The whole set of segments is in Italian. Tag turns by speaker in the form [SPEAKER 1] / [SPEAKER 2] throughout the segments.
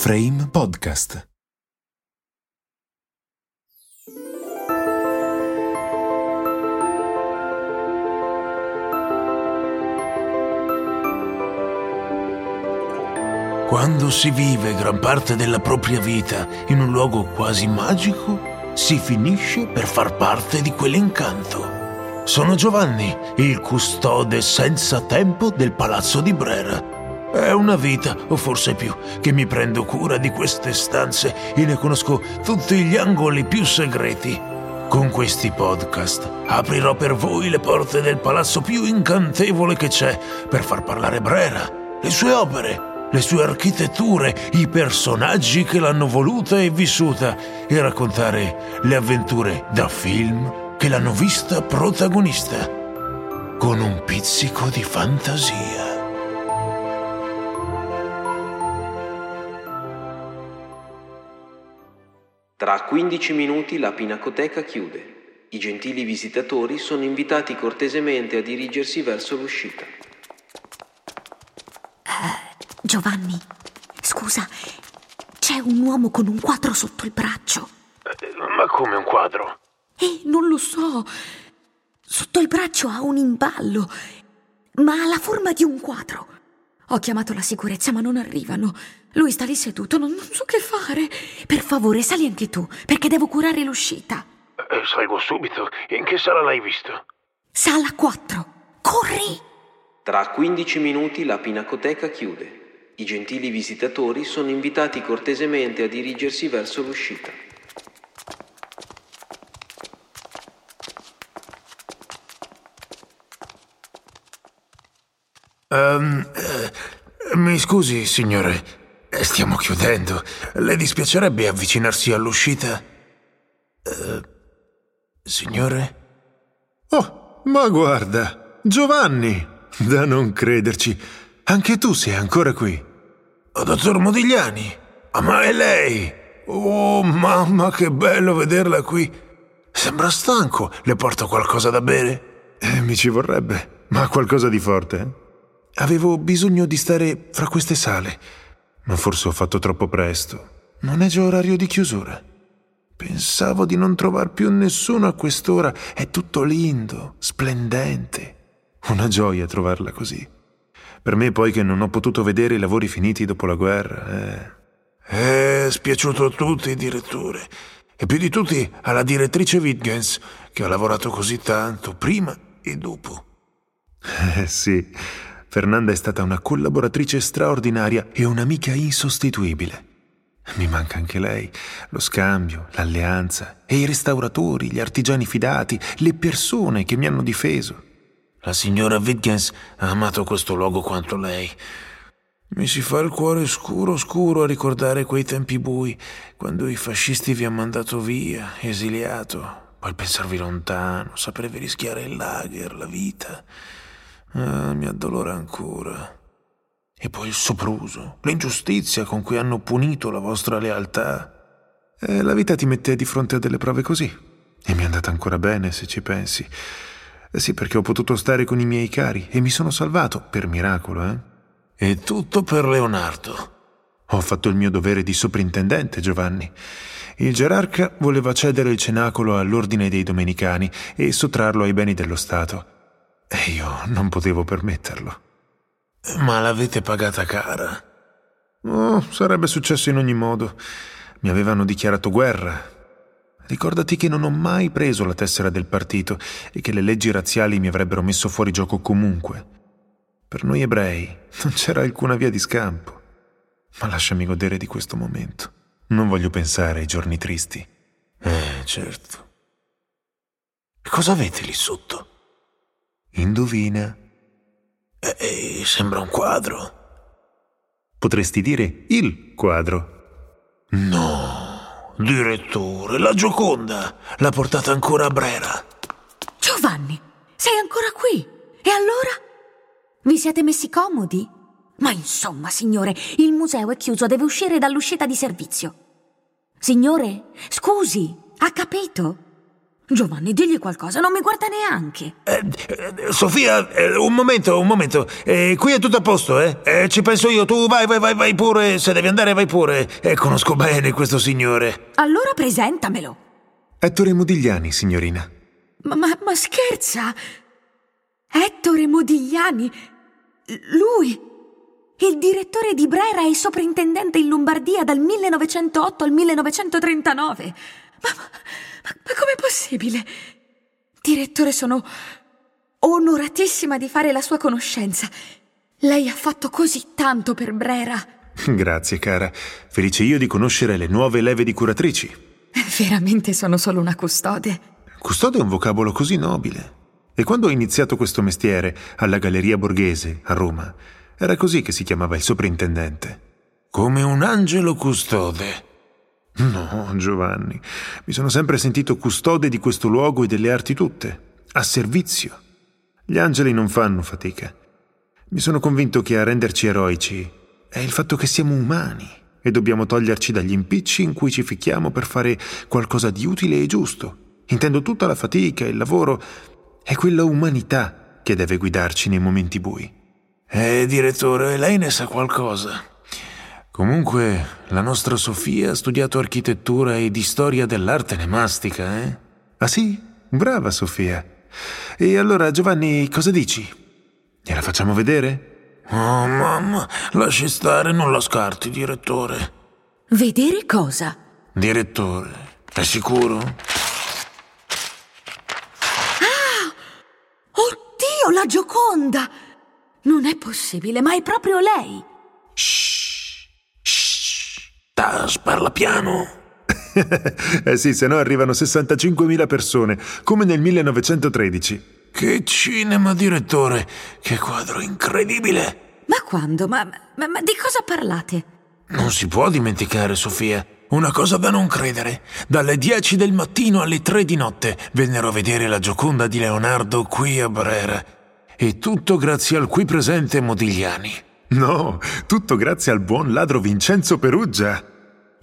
[SPEAKER 1] Frame Podcast.
[SPEAKER 2] Quando si vive gran parte della propria vita in un luogo quasi magico, si finisce per far parte di quell'incanto. Sono Giovanni, il custode senza tempo del palazzo di Brera. È una vita, o forse più, che mi prendo cura di queste stanze e ne conosco tutti gli angoli più segreti. Con questi podcast aprirò per voi le porte del palazzo più incantevole che c'è per far parlare Brera, le sue opere, le sue architetture, i personaggi che l'hanno voluta e vissuta e raccontare le avventure da film che l'hanno vista protagonista, con un pizzico di fantasia.
[SPEAKER 3] Tra 15 minuti la pinacoteca chiude. I gentili visitatori sono invitati cortesemente a dirigersi verso l'uscita.
[SPEAKER 4] Giovanni, scusa, c'è un uomo con un quadro sotto il braccio.
[SPEAKER 2] Ma come un quadro?
[SPEAKER 4] Eh, non lo so. Sotto il braccio ha un imballo, ma ha la forma di un quadro. Ho chiamato la sicurezza, ma non arrivano. Lui sta lì seduto, non, non so che fare. Per favore, sali anche tu, perché devo curare l'uscita.
[SPEAKER 2] Eh, salgo subito. In che sala l'hai visto?
[SPEAKER 4] Sala 4. Corri!
[SPEAKER 3] Tra 15 minuti la pinacoteca chiude. I gentili visitatori sono invitati cortesemente a dirigersi verso l'uscita.
[SPEAKER 2] Um, eh, mi scusi, signore. Stiamo chiudendo. Le dispiacerebbe avvicinarsi all'uscita? Eh, signore?
[SPEAKER 5] Oh, ma guarda, Giovanni! Da non crederci. Anche tu sei ancora qui.
[SPEAKER 2] Oh, dottor Modigliani? Ah, ma è lei? Oh, mamma, che bello vederla qui. Sembra stanco. Le porto qualcosa da bere?
[SPEAKER 5] Eh, mi ci vorrebbe, ma qualcosa di forte. eh? Avevo bisogno di stare fra queste sale, ma forse ho fatto troppo presto. Non è già orario di chiusura. Pensavo di non trovar più nessuno a quest'ora. È tutto lindo, splendente. Una gioia trovarla così. Per me poi che non ho potuto vedere i lavori finiti dopo la guerra, eh.
[SPEAKER 2] È spiaciuto a tutti, direttore. E più di tutti alla direttrice Wittgens, che ha lavorato così tanto, prima e dopo.
[SPEAKER 5] Eh sì, Fernanda è stata una collaboratrice straordinaria e un'amica insostituibile. Mi manca anche lei, lo scambio, l'alleanza e i restauratori, gli artigiani fidati, le persone che mi hanno difeso.
[SPEAKER 2] La signora Wittgens ha amato questo luogo quanto lei. Mi si fa il cuore scuro scuro a ricordare quei tempi bui, quando i fascisti vi hanno mandato via, esiliato. Poi pensarvi lontano, sapervi rischiare il lager, la vita. Ah, mi addolora ancora. E poi il sopruso, l'ingiustizia con cui hanno punito la vostra lealtà.
[SPEAKER 5] Eh, la vita ti mette di fronte a delle prove così. E mi è andata ancora bene, se ci pensi. Eh sì, perché ho potuto stare con i miei cari e mi sono salvato, per miracolo, eh.
[SPEAKER 2] E tutto per Leonardo.
[SPEAKER 5] Ho fatto il mio dovere di soprintendente, Giovanni. Il gerarca voleva cedere il cenacolo all'ordine dei domenicani e sottrarlo ai beni dello Stato. E io non potevo permetterlo.
[SPEAKER 2] Ma l'avete pagata cara.
[SPEAKER 5] Oh, sarebbe successo in ogni modo. Mi avevano dichiarato guerra. Ricordati che non ho mai preso la tessera del partito e che le leggi razziali mi avrebbero messo fuori gioco comunque. Per noi ebrei non c'era alcuna via di scampo. Ma lasciami godere di questo momento. Non voglio pensare ai giorni tristi.
[SPEAKER 2] Eh, certo. Cosa avete lì sotto?
[SPEAKER 5] Indovina.
[SPEAKER 2] Eh, eh, sembra un quadro.
[SPEAKER 5] Potresti dire il quadro.
[SPEAKER 2] No, direttore, la Gioconda l'ha portata ancora a Brera.
[SPEAKER 4] Giovanni, sei ancora qui? E allora? Vi siete messi comodi? Ma insomma, signore, il museo è chiuso, deve uscire dall'uscita di servizio. Signore, scusi, ha capito? Giovanni, digli qualcosa, non mi guarda neanche.
[SPEAKER 6] Eh, eh, Sofia, eh, un momento, un momento. Eh, qui è tutto a posto, eh? Eh, Ci penso io. Tu vai, vai, vai, vai pure. Se devi andare, vai pure. Eh, conosco bene questo signore.
[SPEAKER 4] Allora presentamelo.
[SPEAKER 2] Ettore Modigliani, signorina.
[SPEAKER 4] Ma, ma, ma scherza? Ettore Modigliani? Lui? Il direttore di Brera e soprintendente in Lombardia dal 1908 al 1939. Ma, ma, ma com'è possibile? Direttore, sono onoratissima di fare la sua conoscenza. Lei ha fatto così tanto per Brera.
[SPEAKER 2] Grazie, cara. Felice io di conoscere le nuove leve di curatrici.
[SPEAKER 4] Veramente sono solo una custode.
[SPEAKER 2] Custode è un vocabolo così nobile. E quando ho iniziato questo mestiere alla Galleria Borghese, a Roma, era così che si chiamava il soprintendente.
[SPEAKER 6] Come un angelo custode.
[SPEAKER 2] No, Giovanni, mi sono sempre sentito custode di questo luogo e delle arti tutte, a servizio. Gli angeli non fanno fatica. Mi sono convinto che a renderci eroici è il fatto che siamo umani e dobbiamo toglierci dagli impicci in cui ci ficchiamo per fare qualcosa di utile e giusto. Intendo tutta la fatica, il lavoro, è quella umanità che deve guidarci nei momenti bui.
[SPEAKER 6] Eh, direttore, lei ne sa qualcosa. Comunque, la nostra Sofia ha studiato architettura e di storia dell'arte ne mastica, eh?
[SPEAKER 2] Ah sì? Brava Sofia. E allora, Giovanni, cosa dici? Gliela facciamo vedere?
[SPEAKER 6] Oh, mamma, lasci stare, non la scarti, direttore.
[SPEAKER 4] Vedere cosa?
[SPEAKER 6] Direttore, è sicuro?
[SPEAKER 4] Oddio, la Gioconda! Non è possibile, ma è proprio lei.
[SPEAKER 6] Tas, parla piano.
[SPEAKER 2] eh sì, se no arrivano 65.000 persone, come nel 1913.
[SPEAKER 6] Che cinema, direttore! Che quadro incredibile!
[SPEAKER 4] Ma quando? Ma, ma, ma di cosa parlate?
[SPEAKER 6] Non si può dimenticare, Sofia. Una cosa da non credere. Dalle 10 del mattino alle 3 di notte vennero a vedere la Gioconda di Leonardo qui a Brera. E tutto grazie al qui presente Modigliani.
[SPEAKER 2] No, tutto grazie al buon ladro Vincenzo Perugia.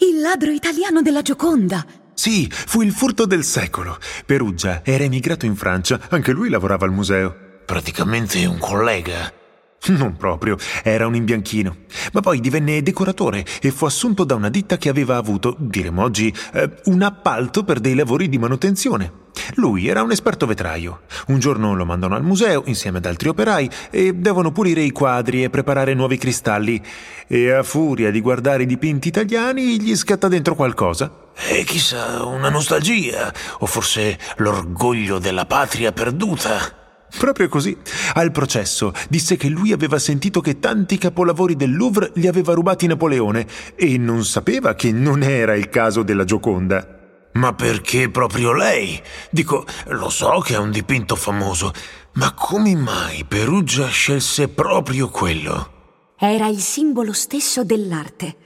[SPEAKER 4] Il ladro italiano della Gioconda.
[SPEAKER 2] Sì, fu il furto del secolo. Perugia era emigrato in Francia, anche lui lavorava al museo.
[SPEAKER 6] Praticamente un collega.
[SPEAKER 2] Non proprio, era un imbianchino. Ma poi divenne decoratore e fu assunto da una ditta che aveva avuto, diremo oggi, eh, un appalto per dei lavori di manutenzione. Lui era un esperto vetraio. Un giorno lo mandano al museo insieme ad altri operai e devono pulire i quadri e preparare nuovi cristalli. E a furia di guardare i dipinti italiani gli scatta dentro qualcosa.
[SPEAKER 6] E chissà, una nostalgia, o forse l'orgoglio della patria perduta.
[SPEAKER 2] Proprio così. Al processo disse che lui aveva sentito che tanti capolavori del Louvre li aveva rubati Napoleone e non sapeva che non era il caso della Gioconda.
[SPEAKER 6] Ma perché proprio lei? Dico, lo so che è un dipinto famoso, ma come mai Perugia scelse proprio quello?
[SPEAKER 4] Era il simbolo stesso dell'arte.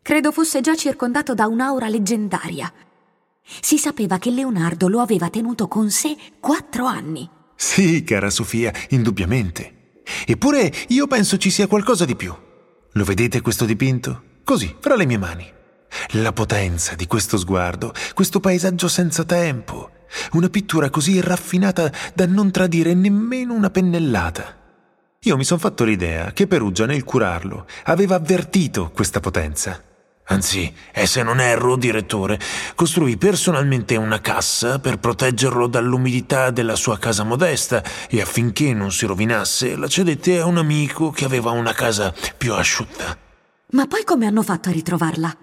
[SPEAKER 4] Credo fosse già circondato da un'aura leggendaria. Si sapeva che Leonardo lo aveva tenuto con sé quattro anni.
[SPEAKER 2] Sì, cara Sofia, indubbiamente. Eppure io penso ci sia qualcosa di più. Lo vedete questo dipinto? Così, fra le mie mani. La potenza di questo sguardo, questo paesaggio senza tempo, una pittura così raffinata da non tradire nemmeno una pennellata. Io mi sono fatto l'idea che Perugia nel curarlo aveva avvertito questa potenza.
[SPEAKER 6] Anzi, e se non erro, direttore, costruì personalmente una cassa per proteggerlo dall'umidità della sua casa modesta e affinché non si rovinasse la cedette a un amico che aveva una casa più asciutta.
[SPEAKER 4] Ma poi come hanno fatto a ritrovarla?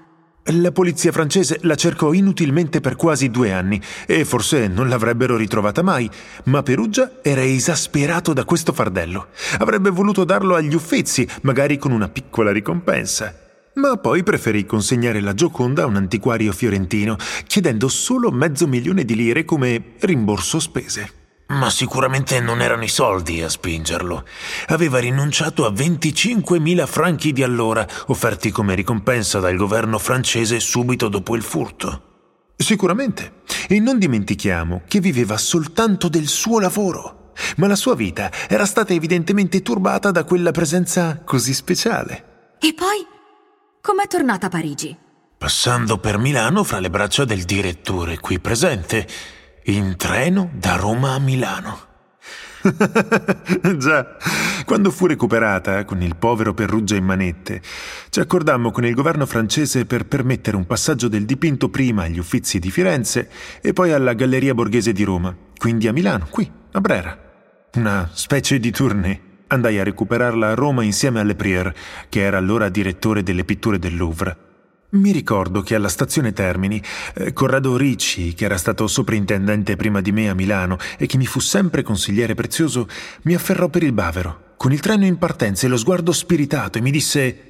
[SPEAKER 2] La polizia francese la cercò inutilmente per quasi due anni e forse non l'avrebbero ritrovata mai, ma Perugia era esasperato da questo fardello. Avrebbe voluto darlo agli Uffizi, magari con una piccola ricompensa. Ma poi preferì consegnare la Gioconda a un antiquario fiorentino, chiedendo solo mezzo milione di lire come rimborso spese.
[SPEAKER 6] Ma sicuramente non erano i soldi a spingerlo. Aveva rinunciato a 25.000 franchi di allora, offerti come ricompensa dal governo francese subito dopo il furto.
[SPEAKER 2] Sicuramente. E non dimentichiamo che viveva soltanto del suo lavoro. Ma la sua vita era stata evidentemente turbata da quella presenza così speciale.
[SPEAKER 4] E poi? Com'è tornata a Parigi?
[SPEAKER 6] Passando per Milano fra le braccia del direttore qui presente in treno da Roma a Milano.
[SPEAKER 2] Già, quando fu recuperata, con il povero Perrugia in manette, ci accordammo con il governo francese per permettere un passaggio del dipinto prima agli Uffizi di Firenze e poi alla Galleria Borghese di Roma, quindi a Milano, qui, a Brera. Una specie di tournée. Andai a recuperarla a Roma insieme alle Prier, che era allora direttore delle pitture del Louvre. Mi ricordo che alla stazione Termini, eh, Corrado Ricci, che era stato soprintendente prima di me a Milano e che mi fu sempre consigliere prezioso, mi afferrò per il bavero, con il treno in partenza e lo sguardo spiritato, e mi disse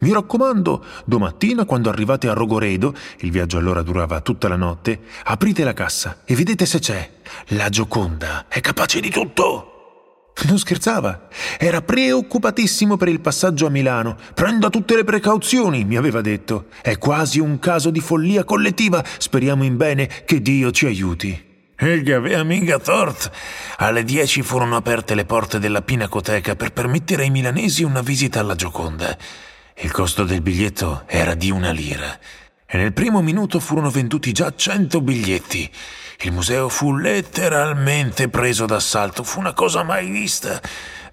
[SPEAKER 2] mi raccomando, domattina quando arrivate a Rogoredo, il viaggio allora durava tutta la notte, aprite la cassa e vedete se c'è. La Gioconda è capace di tutto. Non scherzava. Era preoccupatissimo per il passaggio a Milano. Prenda tutte le precauzioni, mi aveva detto. È quasi un caso di follia collettiva. Speriamo in bene che Dio ci aiuti.
[SPEAKER 6] E che aveva mica tort. Alle dieci furono aperte le porte della Pinacoteca per permettere ai milanesi una visita alla Gioconda. Il costo del biglietto era di una lira. E nel primo minuto furono venduti già cento biglietti. Il museo fu letteralmente preso d'assalto, fu una cosa mai vista.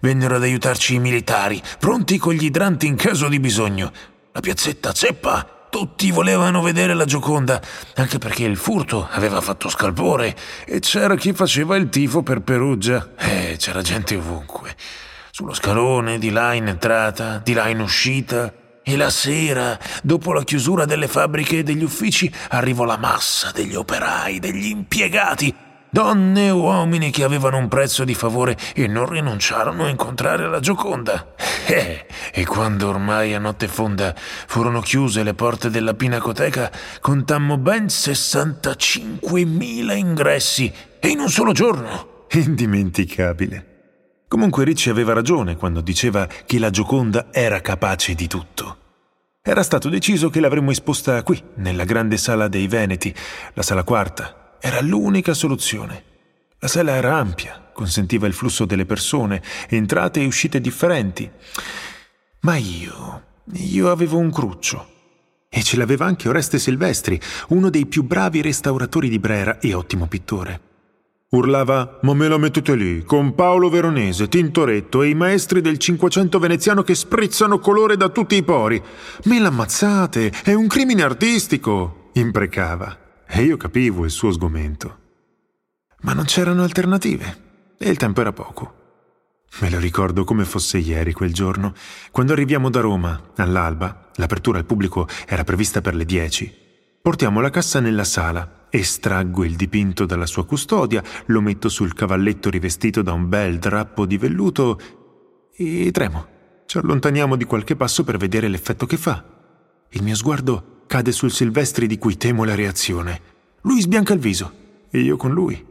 [SPEAKER 6] Vennero ad aiutarci i militari, pronti con gli idranti in caso di bisogno. La piazzetta zeppa, tutti volevano vedere la Gioconda, anche perché il furto aveva fatto scalpore e c'era chi faceva il tifo per Perugia. E c'era gente ovunque. Sullo scalone, di là in entrata, di là in uscita. E la sera, dopo la chiusura delle fabbriche e degli uffici, arrivò la massa degli operai, degli impiegati, donne e uomini che avevano un prezzo di favore e non rinunciarono a incontrare la Gioconda. Eh, e quando ormai a notte fonda furono chiuse le porte della Pinacoteca, contammo ben 65.000 ingressi, e in un solo giorno.
[SPEAKER 2] Indimenticabile. Comunque Ricci aveva ragione quando diceva che la Gioconda era capace di tutto. Era stato deciso che l'avremmo esposta qui, nella grande sala dei Veneti, la sala quarta. Era l'unica soluzione. La sala era ampia, consentiva il flusso delle persone, entrate e uscite differenti. Ma io, io avevo un cruccio. E ce l'aveva anche Oreste Silvestri, uno dei più bravi restauratori di Brera e ottimo pittore. Urlava, ma me la mettete lì, con Paolo Veronese, Tintoretto e i maestri del Cinquecento veneziano che sprizzano colore da tutti i pori. Me l'ammazzate, è un crimine artistico, imprecava. E io capivo il suo sgomento. Ma non c'erano alternative, e il tempo era poco. Me lo ricordo come fosse ieri quel giorno, quando arriviamo da Roma, all'alba, l'apertura al pubblico era prevista per le dieci. Portiamo la cassa nella sala Estraggo il dipinto dalla sua custodia, lo metto sul cavalletto rivestito da un bel drappo di velluto e tremo. Ci allontaniamo di qualche passo per vedere l'effetto che fa. Il mio sguardo cade sul Silvestri di cui temo la reazione. Lui sbianca il viso e io con lui.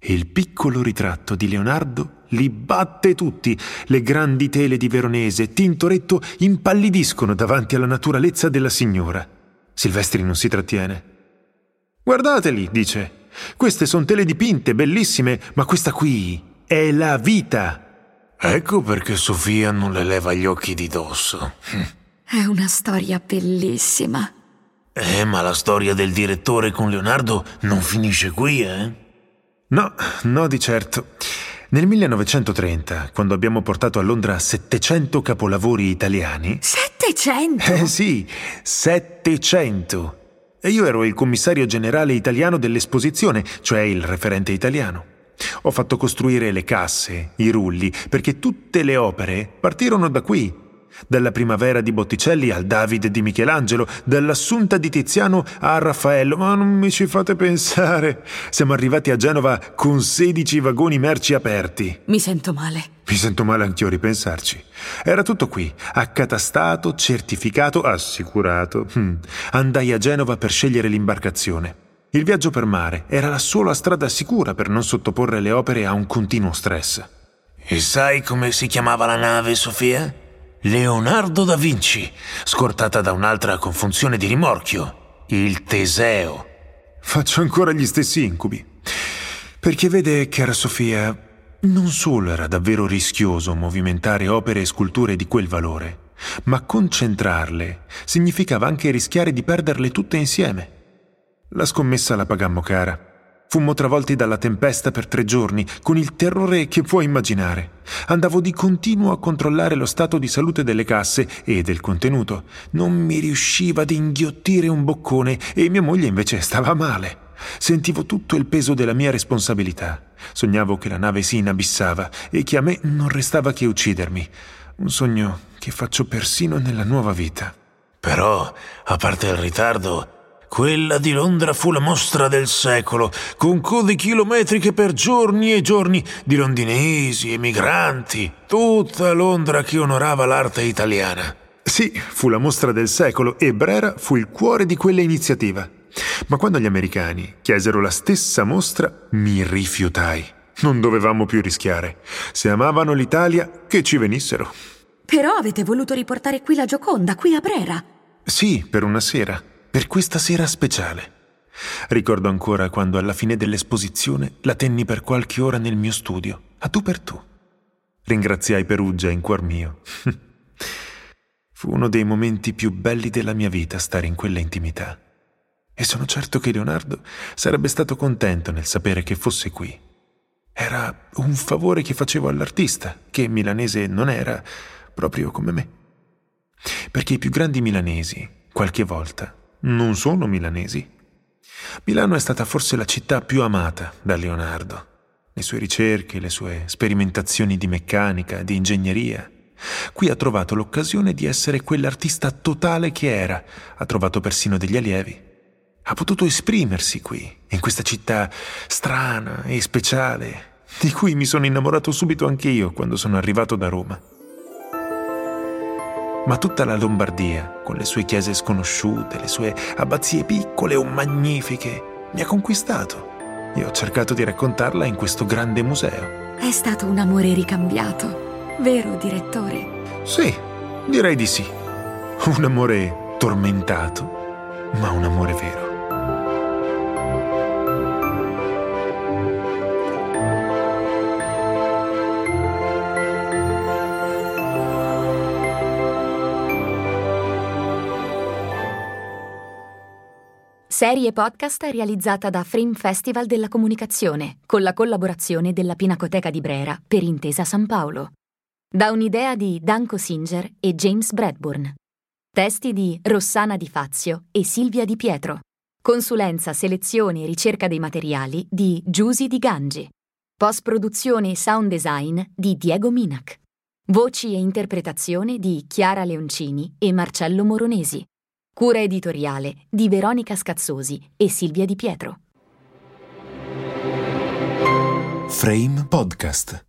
[SPEAKER 2] Il piccolo ritratto di Leonardo li batte tutti. Le grandi tele di Veronese, Tintoretto impallidiscono davanti alla naturalezza della signora. Silvestri non si trattiene. Guardateli, dice. Queste sono tele dipinte, bellissime, ma questa qui è la vita.
[SPEAKER 6] Ecco perché Sofia non le leva gli occhi di dosso.
[SPEAKER 4] È una storia bellissima.
[SPEAKER 6] Eh, ma la storia del direttore con Leonardo non finisce qui, eh?
[SPEAKER 2] No, no di certo. Nel 1930, quando abbiamo portato a Londra 700 capolavori italiani...
[SPEAKER 4] 700?
[SPEAKER 2] Eh sì, 700! E io ero il commissario generale italiano dell'esposizione, cioè il referente italiano. Ho fatto costruire le casse, i rulli, perché tutte le opere partirono da qui, dalla primavera di Botticelli al David di Michelangelo, dall'Assunta di Tiziano a Raffaello, ma non mi ci fate pensare. Siamo arrivati a Genova con 16 vagoni merci aperti.
[SPEAKER 4] Mi sento male.
[SPEAKER 2] Mi sento male anch'io a ripensarci. Era tutto qui, accatastato, certificato, assicurato. Hm. Andai a Genova per scegliere l'imbarcazione. Il viaggio per mare era la sola strada sicura per non sottoporre le opere a un continuo stress.
[SPEAKER 6] E sai come si chiamava la nave, Sofia? Leonardo da Vinci, scortata da un'altra con funzione di rimorchio, il Teseo.
[SPEAKER 2] Faccio ancora gli stessi incubi. Perché vede, cara Sofia, non solo era davvero rischioso movimentare opere e sculture di quel valore, ma concentrarle significava anche rischiare di perderle tutte insieme. La scommessa la pagammo cara. Fummo travolti dalla tempesta per tre giorni, con il terrore che puoi immaginare. Andavo di continuo a controllare lo stato di salute delle casse e del contenuto. Non mi riusciva ad inghiottire un boccone e mia moglie invece stava male. Sentivo tutto il peso della mia responsabilità. Sognavo che la nave si inabissava e che a me non restava che uccidermi. Un sogno che faccio persino nella nuova vita.
[SPEAKER 7] Però, a parte il ritardo, quella di Londra fu la mostra del secolo, con code chilometriche per giorni e giorni di londinesi, emigranti, tutta Londra che onorava l'arte italiana.
[SPEAKER 2] Sì, fu la mostra del secolo e Brera fu il cuore di quella iniziativa. Ma quando gli americani chiesero la stessa mostra, mi rifiutai. Non dovevamo più rischiare. Se amavano l'Italia, che ci venissero.
[SPEAKER 8] Però avete voluto riportare qui la Gioconda, qui a Brera.
[SPEAKER 2] Sì, per una sera per questa sera speciale. Ricordo ancora quando alla fine dell'esposizione la tenni per qualche ora nel mio studio, a tu per tu. Ringraziai Perugia in cuor mio. Fu uno dei momenti più belli della mia vita stare in quella intimità. E sono certo che Leonardo sarebbe stato contento nel sapere che fosse qui. Era un favore che facevo all'artista, che milanese non era, proprio come me. Perché i più grandi milanesi, qualche volta, non sono milanesi. Milano è stata forse la città più amata da Leonardo. Le sue ricerche, le sue sperimentazioni di meccanica, di ingegneria. Qui ha trovato l'occasione di essere quell'artista totale che era, ha trovato persino degli allievi. Ha potuto esprimersi qui, in questa città strana e speciale, di cui mi sono innamorato subito anche io quando sono arrivato da Roma ma tutta la Lombardia, con le sue chiese sconosciute, le sue abbazie piccole o magnifiche, mi ha conquistato e ho cercato di raccontarla in questo grande museo.
[SPEAKER 8] È stato un amore ricambiato, vero direttore?
[SPEAKER 2] Sì, direi di sì. Un amore tormentato, ma un amore vero.
[SPEAKER 4] Serie podcast realizzata da Frame Festival della Comunicazione, con la collaborazione della Pinacoteca di Brera per Intesa San Paolo. Da un'idea di Danko Singer e James Bradburn. Testi di Rossana Di Fazio e Silvia Di Pietro. Consulenza, selezione e ricerca dei materiali di Giusy Di Gangi. Post-produzione e sound design di Diego Minac. Voci e interpretazione di Chiara Leoncini e Marcello Moronesi. Cura editoriale di Veronica Scazzosi e Silvia Di Pietro.
[SPEAKER 9] Frame Podcast